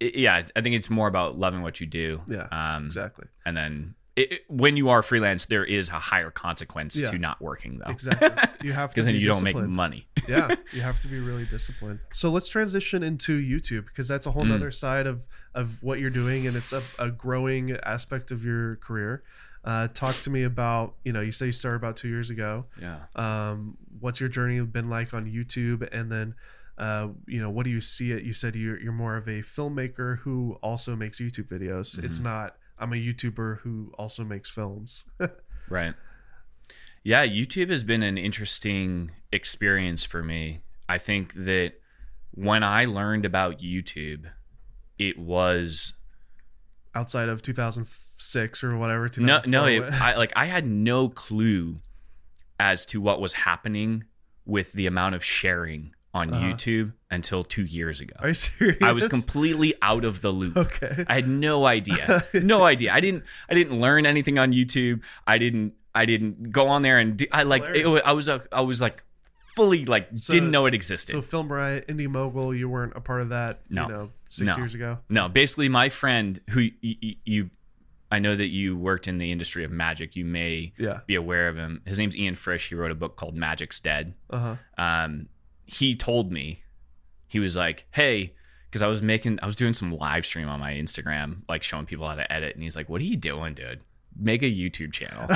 yeah, I think it's more about loving what you do. Yeah, Um, exactly and then it, it- when you are freelance, there is a higher consequence Yeah. to not working though, exactly (laughs) you have to because then be you don't make money. yeah you have to be really disciplined so let's transition into youtube because that's a whole Mm. nother side of of what you're doing and it's a, a growing aspect of your career uh, talk to me about you know you say you started about two years ago Yeah. um, what's your journey been like on youtube and then uh, you know what do you see it you said you're, you're more of a filmmaker who also makes youtube videos it's Mhm. not i'm a youtuber who also makes films (laughs) Right. Yeah, YouTube has been an interesting experience for me. I think that when I learned about YouTube, it was outside of 2006 or whatever no, no, it, I like I had no clue as to what was happening with the amount of sharing on Uh-huh. YouTube until two years ago. are you serious I was completely out of the loop. okay I had no idea. (laughs) No idea. I didn't I didn't learn anything on YouTube. I didn't I didn't go on there and do, I like it, was- I was a, I was like fully like So- didn't know it existed. so film riot Indy Mogul you weren't a part of that No. you know six No. years ago no, basically my friend who y- y- you I know that you worked in the industry of magic. You may yeah be aware of him. His name's Ian Frisch. He wrote a book called Magic's Dead. uh-huh um, he told me he was like hey because i was making i was doing some live stream on my instagram like showing people how to edit and he's like what are you doing dude make a YouTube channel.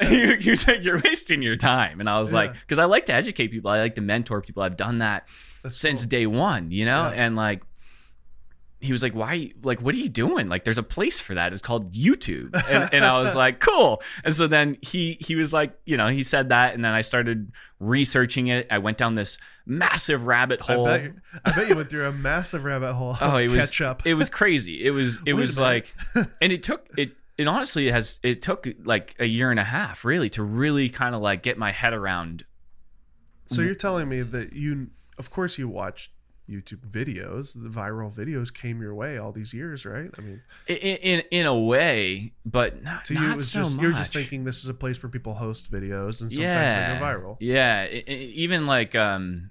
(laughs) he, he was like, you're wasting your time. And I was like, because I like to educate people. I like to mentor people. I've done that That's since cool. day one, you know? Yeah. And like, he was like, why, like, what are you doing? Like, there's a place for that. It's called YouTube. And, and I was (laughs) like, cool. And so then he, he was like, you know, he said that. And then I started researching it. I went down this massive rabbit I hole. bet, you, I bet you went through a massive rabbit hole. Oh, it was it was crazy. It was it Wait was like, and it took it. It honestly has. It took like a year and a half, really, to really kind of like get my head around. so you're telling me that you, of course, you watched YouTube videos. The viral videos came your way all these years, right? I mean, In in, in a way, but not, to not you, it was so just much. you're just thinking this is a place where people host videos and sometimes yeah, they go viral. Yeah, I- I- even like um.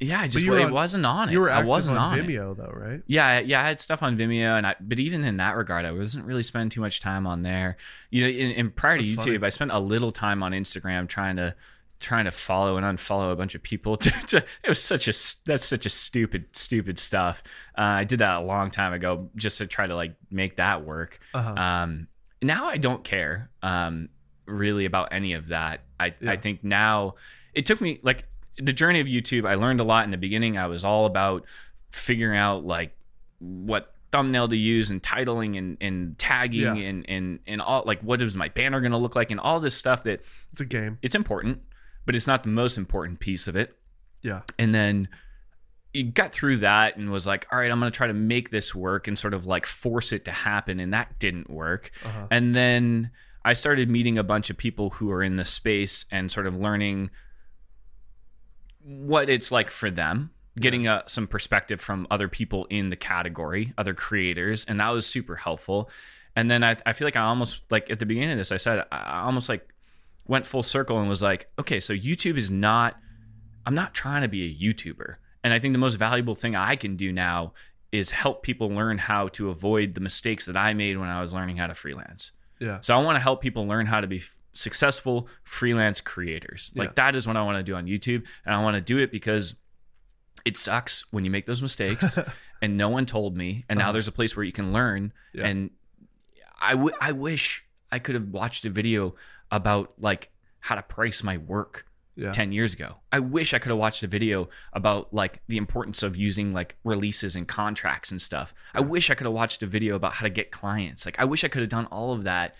Yeah, I just it on- wasn't on it. You were I wasn't on on it. Vimeo though, right? Yeah, yeah, I had stuff on Vimeo, and I, but even in that regard, I wasn't really spending too much time on there. You know, in, in prior to That's YouTube, funny. I spent a little time on Instagram trying to trying to follow and unfollow a bunch of people. (laughs) To, to, it was such a that's such a stupid stupid stuff. Uh, I did that a long time ago just to try to like make that work. Uh-huh. Um, now I don't care um, really about any of that. I Yeah. I think now it took me like the journey of YouTube. I learned a lot in the beginning. I was all about figuring out like what thumbnail to use and titling and, and tagging Yeah. and, and and all like what is my banner going to look like and all this stuff that it's a game. it's important, but it's not the most important piece of it. Yeah. And then you got through that and was like, all right, I'm going to try to make this work and sort of like force it to happen. And that didn't work. Uh-huh. And then I started meeting a bunch of people who are in the space and sort of learning what it's like for them, getting uh some perspective from other people in the category, other creators. And that was super helpful. And then I, I feel like I almost like at the beginning of this, I said, I almost like went full circle and was like, okay, so YouTube is not, I'm not trying to be a YouTuber. And I think the most valuable thing I can do now is help people learn how to avoid the mistakes that I made when I was learning how to freelance. Yeah. So I want to help people learn how to be f- successful freelance creators. Like Yeah. that is what I want to do on YouTube, and I want to do it because it sucks when you make those mistakes (laughs) and no one told me, and now Uh-huh. there's a place where you can learn. Yeah. And I, w- I wish I could have watched a video about like how to price my work Yeah. 10 years ago. I wish I could have watched a video about like the importance of using like releases and contracts and stuff. I wish I could have watched a video about how to get clients. Like I wish I could have done all of that.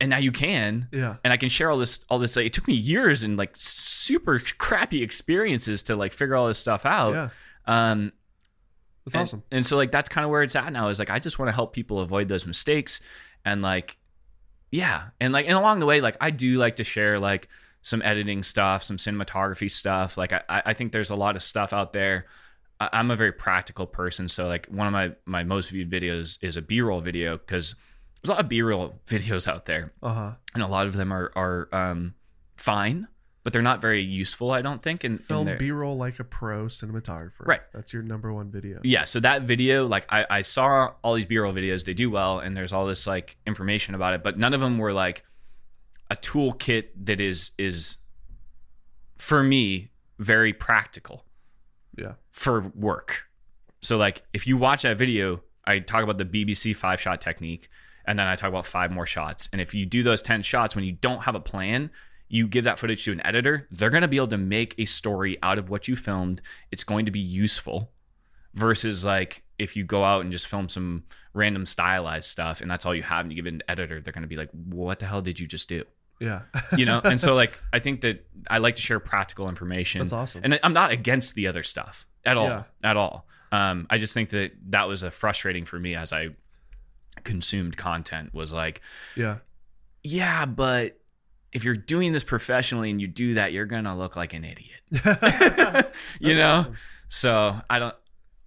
And now you can. Yeah. And I can share all this all this like, it took me years and like super crappy experiences to like figure all this stuff out. Yeah. Um That's and, awesome. And so like that's kind of where it's at now is like I just want to help people avoid those mistakes and like yeah. And like and along the way like I do like to share like some editing stuff, some cinematography stuff. Like I I think there's a lot of stuff out there. I, I'm a very practical person, so like one of my my most viewed videos is a B-roll video because there's a lot of B-roll (laughs) videos out there Uh huh. and a lot of them are are um fine, but they're not very useful, I don't think in, Film B roll like a pro cinematographer. Right. That's your number one video. yeah so that video like I, I saw all these b-roll videos they do well and there's all this like information about it but none of them were like a toolkit that is is for me very practical Yeah. for work so like if you watch that video i talk about the bbc five shot technique and then i talk about five more shots and if you do those 10 shots when you don't have a plan you give that footage to an editor they're going to be able to make a story out of what you filmed it's going to be useful versus like if you go out and just film some random stylized stuff and that's all you have and you give it an editor they're going to be like what the hell did you just do Yeah. you know and so (laughs) like i think that i like to share practical information That's awesome. and i'm not against the other stuff at all Yeah. at all um i just think that that was a frustrating for me as i consumed content was like yeah. yeah but if you're doing this professionally and you do that you're gonna look like an idiot (laughs) (laughs) you know awesome. so i don't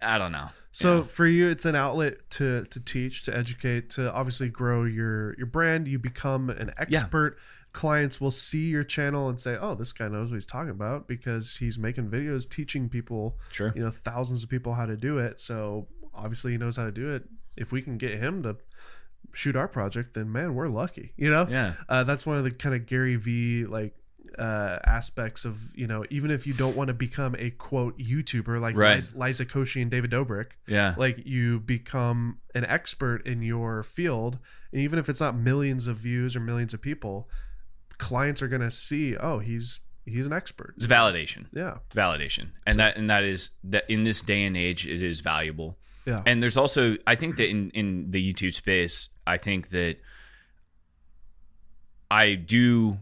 i don't know So Yeah. for you, it's an outlet to to teach, to educate, to obviously grow your your brand. You become an expert. Clients will see your channel and say, "Oh, this guy knows what he's talking about because he's making videos teaching people, sure you know, thousands of people how to do it. So obviously he knows how to do it. If we can get him to shoot our project, then man, we're lucky. You know, yeah uh, that's one of the kind of Gary V like uh, aspects of you know even if you don't want to become a quote YouTuber like Right. Liza, Liza Koshy and David Dobrik, Yeah. like you become an expert in your field, and even if it's not millions of views or millions of people, clients are gonna see, oh, he's he's an expert. It's validation. Yeah, validation and that and that is that in this day and age it is valuable yeah, and there's also i think that in in the youtube space i think that i do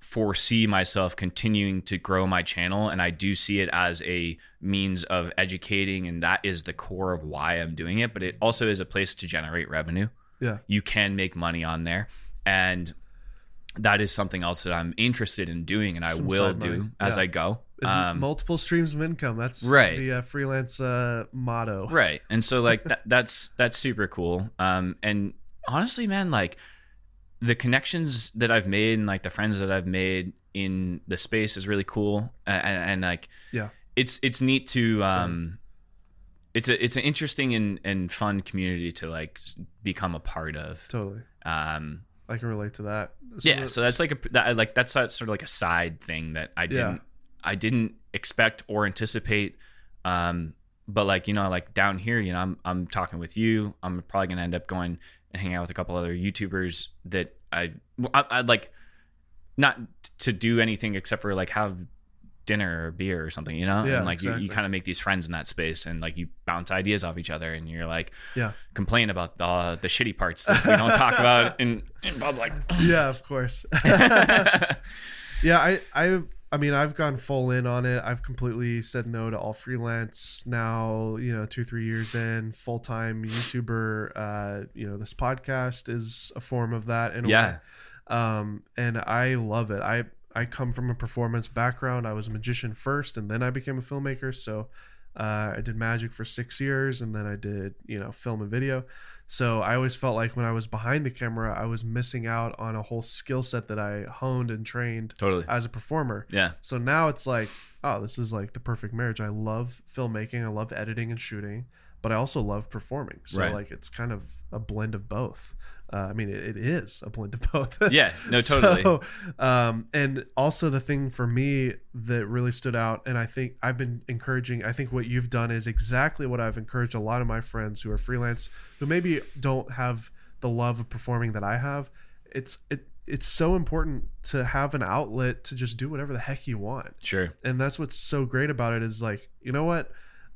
foresee myself continuing to grow my channel and i do see it as a means of educating and that is the core of why i'm doing it but it also is a place to generate revenue yeah, you can make money on there and that is something else that i'm interested in doing and i Some will do as Yeah. i go Um, multiple streams of income. That's Right. The uh, freelance uh, motto. right and so like (laughs) that, that's that's super cool um and honestly man like the connections that i've made and like the friends that i've made in the space is really cool. And, and, and like Yeah. it's it's neat to um it's a it's an interesting and and fun community to like become a part of. Totally, um I can relate to that. yeah so that's like a that, like that's sort of like a side thing that i didn't i didn't expect or anticipate. Um but like you know like down here you know i'm i'm talking with you. I'm probably gonna end up going and hanging out with a couple other youtubers that i I- i'd like not to do anything except for like have dinner or beer or something you know Yeah, and like you, you kind of make these friends in that space and like you bounce ideas off each other and you're like Yeah. complain about the the shitty parts that we don't talk about (laughs) in in public yeah, of course. (laughs) (laughs) yeah, I, I, I mean, I've gone full in on it. I've completely said no to all freelance now. You know, two, three years in, full time YouTuber. Uh, you know, this podcast is a form of that. In a Yeah. way. Um, and I love it. I, I come from a performance background. I was a magician first, and then I became a filmmaker. So, uh, I did magic for six years, and then I did, you know, film and video. So I always felt like when I was behind the camera, I was missing out on a whole skill set that I honed and trained totally as a performer. yeah So now it's like, oh, this is like the perfect marriage. I love filmmaking, I love editing and shooting, but I also love performing. So Right. like it's kind of a blend of both. Uh, I mean, it, it is a blend of both. (laughs) Yeah, no, totally. So, um, and also the thing for me that really stood out, and I think I've been encouraging. I think what you've done is exactly what I've encouraged a lot of my friends who are freelance, who maybe don't have the love of performing that I have. It's it. It's so important to have an outlet to just do whatever the heck you want sure and that's what's so great about it is like you know what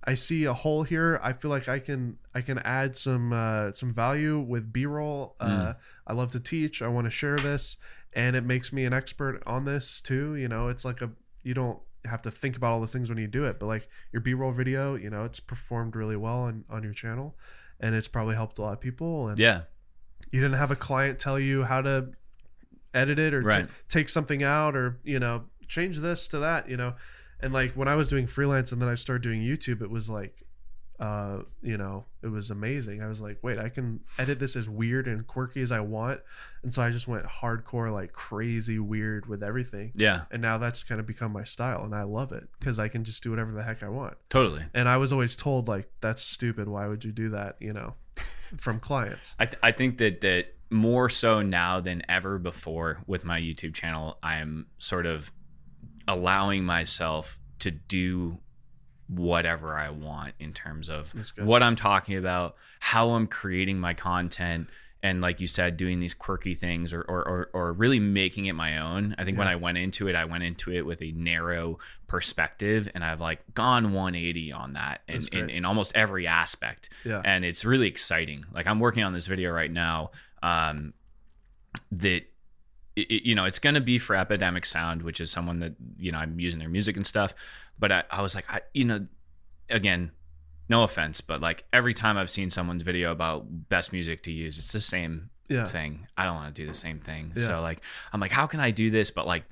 i see a hole here. I feel like i can i can add some uh some value with b-roll. Uh Mm. i love to teach. I want to share this. And it makes me an expert on this too you know? It's like a you don't have to think about all those things when you do it but like your b-roll video you know it's performed really well on on your channel. And it's probably helped a lot of people. And yeah. you didn't have a client tell you how to edit it or Right. take something out or you know change this to that you know and like when i was doing freelance and then i started doing youtube it was like uh you know it was amazing. I was like wait i can edit this as weird and quirky as i want. And so i just went hardcore like crazy weird with everything. Yeah. And now that's kind of become my style and i love it because i can just do whatever the heck i want. Totally. And i was always told like that's stupid. Why would you do that you know from clients? (laughs) I, th- I think that that more so now than ever before with my YouTube channel, I'm sort of allowing myself to do whatever I want in terms of what I'm talking about, how I'm creating my content, and like you said, doing these quirky things or or, or, or really making it my own. I think when I went into it, I went into it with a narrow perspective, and I've like gone 180 on that in, in, in almost every aspect. Yeah. And it's really exciting. Like I'm working on this video right now um, that it, it- you know it's going to be for Epidemic Sound, which is someone that you know I'm using their music and stuff. But I, I was like, I, you know, again, no offense, but like every time I've seen someone's video about best music to use, it's the same yeah thing. I don't want to do the same thing. Yeah. So like I'm like, how can I do this? But like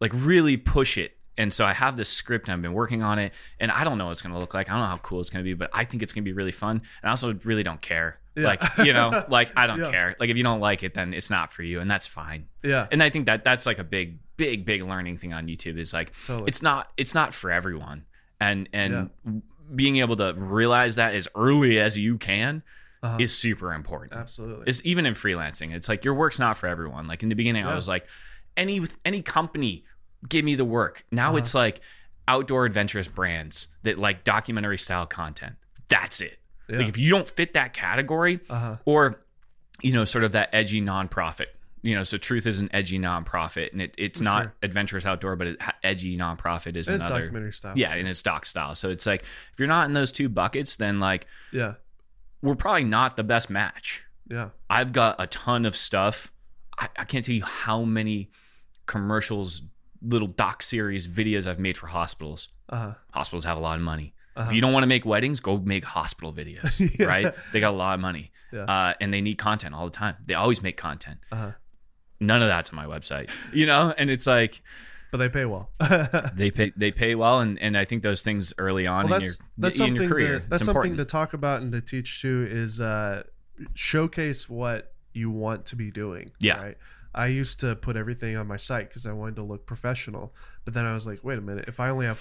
like really push it. And so I have this script and I've been working on it and I don't know what it's gonna look like. I don't know how cool it's gonna be, but I think it's gonna be really fun. And I also really don't care. Yeah. Like, you know, (laughs) like I don't Yeah. care. Like if you don't like it, then it's not for you, and that's fine. yeah And I think that that's like a big, big, big learning thing on YouTube is like totally it's not it's not for everyone. And and being able to realize that as early as you can Uh-huh. is super important. absolutely It's even in freelancing. It's like your work's not for everyone. Like in the beginning, I was like, any any company give me the work. Now Uh-huh. it's like outdoor adventurous brands that like documentary style content. That's it. Yeah. Like if you don't fit that category, Uh-huh. or you know, sort of that edgy nonprofit. You know, so Truth is an edgy nonprofit, and it, it's For not sure. adventurous outdoor, but it, edgy nonprofit is another. It's another. documentary stuff. Yeah, and it's doc style. So it's like if you're not in those two buckets, then like Yeah. we're probably not the best match. Yeah. I've got a ton of stuff. I, I can't tell you how many commercials, little doc series videos I've made for hospitals. Uh-huh. Hospitals have a lot of money. Uh-huh. If you don't want to make weddings, go make hospital videos, (laughs) Yeah. right? They got a lot of money, Yeah. uh, and they need content all the time. They always make content. Uh-huh. None of that's on my website, you know. And it's like But they pay well. (laughs) they pay they pay well, and, and I think those things early on well, in your that's in something your career, to, that's something important. to talk about and to teach too is uh, showcase what you want to be doing. Yeah. Right. I used to put everything on my site because I wanted to look professional, but then I was like, wait a minute, if I only have,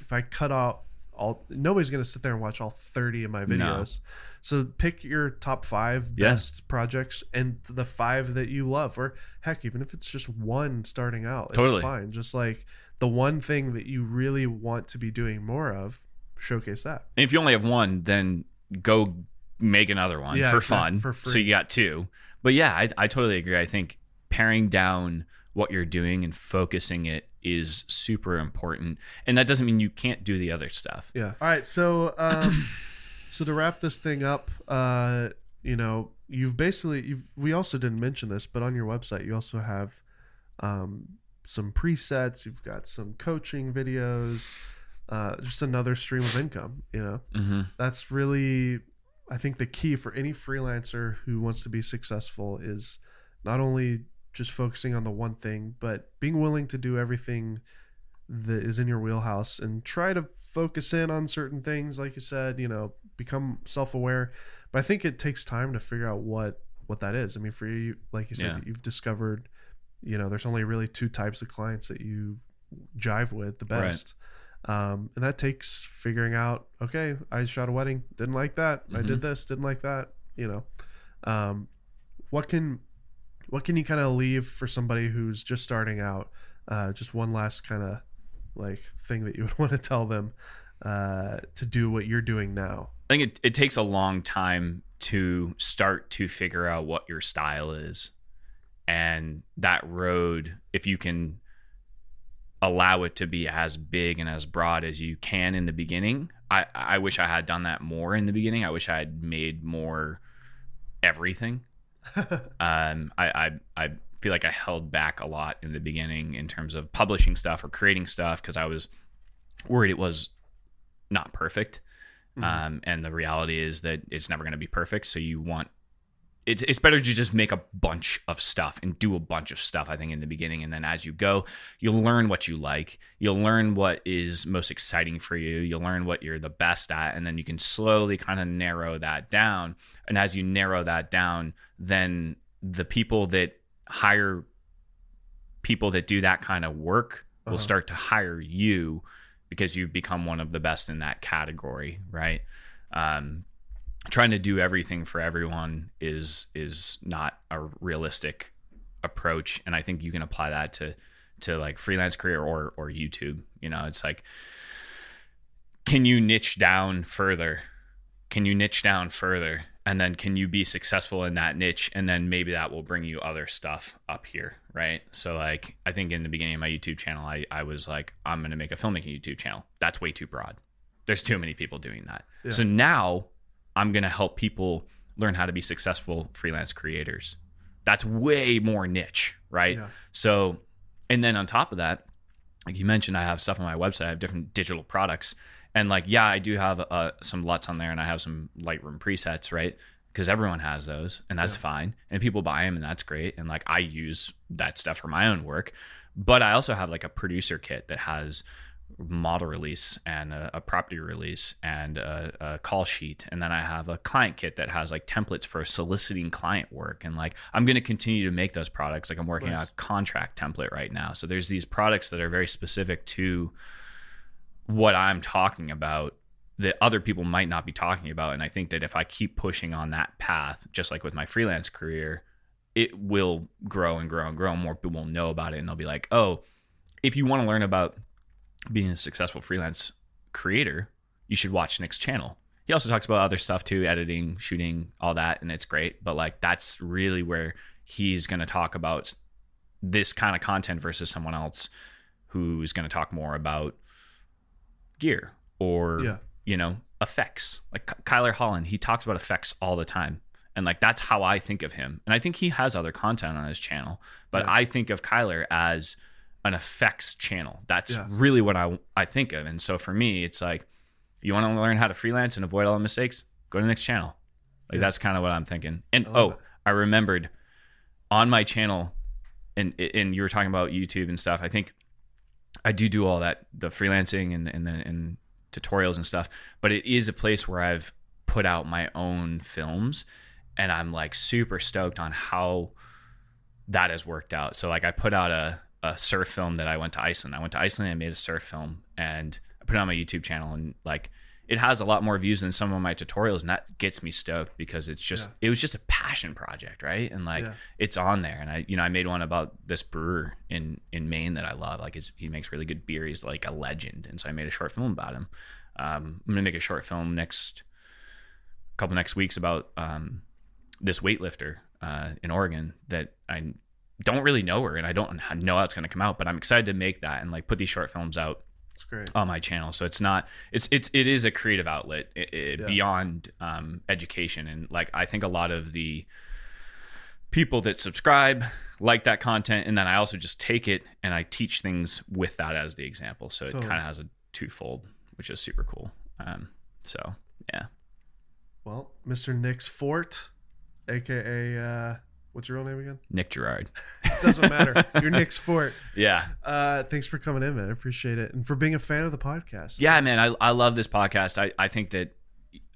if I cut out all, nobody's gonna sit there and watch all thirty of my No. videos. So pick your top five Yeah. best projects and the five that you love, or heck, even if it's just one starting out, it's Totally. fine. Just like the one thing that you really want to be doing more of, showcase that. And if you only have one, then go make another one Yeah, for fun. for free. So you got two. But yeah, I, I totally agree. I think paring down what you're doing and focusing it is super important. And that doesn't mean you can't do the other stuff. Yeah. All right. So, um, (clears throat) so to wrap this thing up, uh, you know, you've basically you've we also didn't mention this, but on your website you also have um, some presets. You've got some coaching videos. Uh, just another stream of income. You know, hmm that's really, I think, the key for any freelancer who wants to be successful is not only just focusing on the one thing, but being willing to do everything that is in your wheelhouse and try to focus in on certain things. Like you said, you know, become self-aware. But I think it takes time to figure out what what that is. I mean, for you, like you said, Yeah. you've discovered, you know, there's only really two types of clients that you jive with the Right. best. Um, and that takes figuring out, okay, I shot a wedding, didn't like that. I Mhm. did this, didn't like that, you know. Um, what can what can you kind of leave for somebody who's just starting out? Uh, just one last kind of like thing that you would (laughs) want to tell them uh, to do what you're doing now. I think it, it takes a long time to start to figure out what your style is. And that road, if you can allow it to be as big and as broad as you can in the beginning, I, I wish I had done that more in the beginning. I wish I had made more everything. (laughs) Um, I, I, I feel like I held back a lot in the beginning in terms of publishing stuff or creating stuff because I was worried it was not perfect. Mhm. Um, and the reality is that it's never going to be perfect. So you want it's it's better to just make a bunch of stuff and do a bunch of stuff. I think in the beginning, and then as you go, you'll learn what you like. You'll learn what is most exciting for you. You'll learn what you're the best at, and then you can slowly kind of narrow that down. And as you narrow that down, then the people that hire people that do that kind of work will Uh-huh. start to hire you because you've become one of the best in that category, right? Um, trying to do everything for everyone is is not a realistic approach, and I think you can apply that to to like freelance career or or YouTube. You know, it's like, can you niche down further? Can you niche down further? And then can you be successful in that niche? And then maybe that will bring you other stuff up here, right? So like I think in the beginning of my YouTube channel, I, I was like, I'm gonna make a filmmaking YouTube channel. That's way too broad. There's too many people doing that. Yeah. So now I'm gonna help people learn how to be successful freelance creators. That's way more niche, right? Yeah. So, and then on top of that, like you mentioned, I have stuff on my website. I have different digital products, and like, yeah, I do have uh, some LUTs on there, and I have some Lightroom presets, right? Because everyone has those, and that's Yeah. fine, and people buy them, and that's great. And like, I use that stuff for my own work, but I also have like a producer kit that has model release and a, a property release and a, a call sheet. And then i have a client kit that has like templates for soliciting client work. And like i'm going to continue to make those products. Like i'm working on a contract template right now. So there's these products that are very specific to what i'm talking about that other people might not be talking about. And i think that if i keep pushing on that path just like with my freelance career it will grow and grow and grow. And more people will know about it and they'll be like oh if you want to learn about being a successful freelance creator, you should watch Nick's channel. He also talks about other stuff too, editing, shooting, all that, and it's great. But like that's really where he's going to talk about this kind of content versus someone else who's going to talk more about gear or Yeah. you know effects. Like Ky- Kyler Holland, he talks about effects all the time. And like that's how I think of him. And I think he has other content on his channel, but Yeah. I think of Kyler as an effects channel. That's Yeah. really what I I think of. And so for me, it's like you want to learn how to freelance and avoid all the mistakes, go to the next channel. Like Yeah. that's kind of what I'm thinking. And I oh, it. I remembered on my channel and and you were talking about YouTube and stuff. I think I do do all that, the freelancing and and and tutorials and stuff. But it is a place where I've put out my own films, and I'm like super stoked on how that has worked out. So like I put out a a surf film that I went to Iceland. I went to Iceland and made a surf film, and I put it on my YouTube channel, and like it has a lot more views than some of my tutorials, and that gets me stoked because it's just it was just a passion project, right? And like Yeah. it's on there and i you know i made one about this brewer in in maine that i love like his, he makes really good beer he's like a legend and so i made a short film about him um, i'm gonna make a short film next couple next weeks about um, this weightlifter uh, in oregon that i don't really know her and i don't know how it's gonna come out but i'm excited to make that and like put these short films out on my channel. So it's not it's it's it is a creative outlet i i Yeah. beyond um, education. And like i think a lot of the people that subscribe like that content and then i also just take it and i teach things with that as the example. So it kind of has a twofold which is super cool. Um, so yeah. Well, Mr. NicksFort, aka uh, what's your real name again? nick gerard It doesn't matter. (laughs) You're NicksFort. yeah Uh, thanks for coming in, man. I appreciate it, and for being a fan of the podcast. yeah man I, I love this podcast I, I think that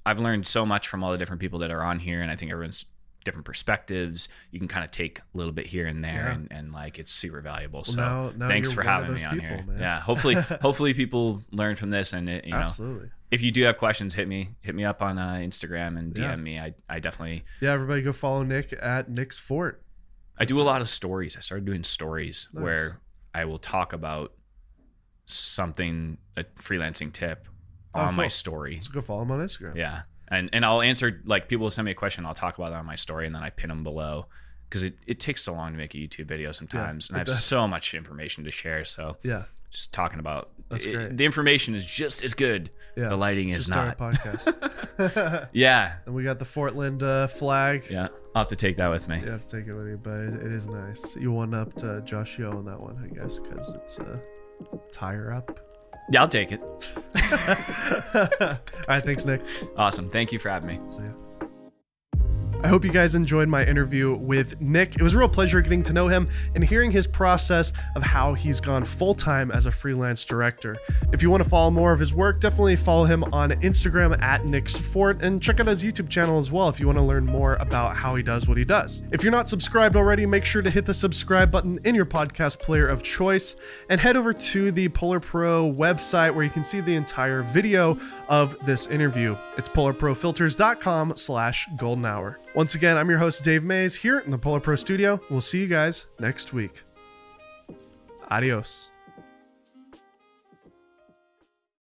i've learned so much from all the different people that are on here and i think everyone's different perspectives you can kind of take a little bit here and there Yeah. and, and like it's super valuable Well, so now, now thanks for having me on people, here man. yeah hopefully (laughs) hopefully people learn from this and it, you know Absolutely. if you do have questions hit me hit me up on uh, instagram and dm Yeah. me i i definitely Yeah, everybody go follow Nick at NicksFort. i do a lot of stories i started doing stories Nice. where i will talk about something a freelancing tip Oh, on my cool. story So go follow him on Instagram. Yeah, and and I'll answer like people will send me a question. I'll talk about it on my story, and then I pin them below because it, it takes so long to make a YouTube video sometimes, and I have does. so much information to share. So Yeah. just talking about That's it- great. the information is just as good. Yeah. The lighting Just is not. a podcast. (laughs) (laughs) Yeah, and we got the Fortland uh, flag. yeah. I'll have to take that with me. You have to take it with you, but it, it is nice. You won up to Josh Yo on that one, I guess, because it's a tire up. Yeah, I'll take it. (laughs) All right, thanks, Nick. Awesome. Thank you for having me. See ya. I hope you guys enjoyed my interview with Nick. It was a real pleasure getting to know him and hearing his process of how he's gone full time as a freelance director. If you want to follow more of his work, definitely follow him on Instagram at NicksFort and check out his YouTube channel as well if you want to learn more about how he does what he does. If you're not subscribed already, make sure to hit the subscribe button in your podcast player of choice and head over to the PolarPro website where you can see the entire video of this interview. It's polarprofilters.com slash golden hour. Once again, I'm your host, Dave Maze, here in the PolarPro studio. We'll see you guys next week. Adios.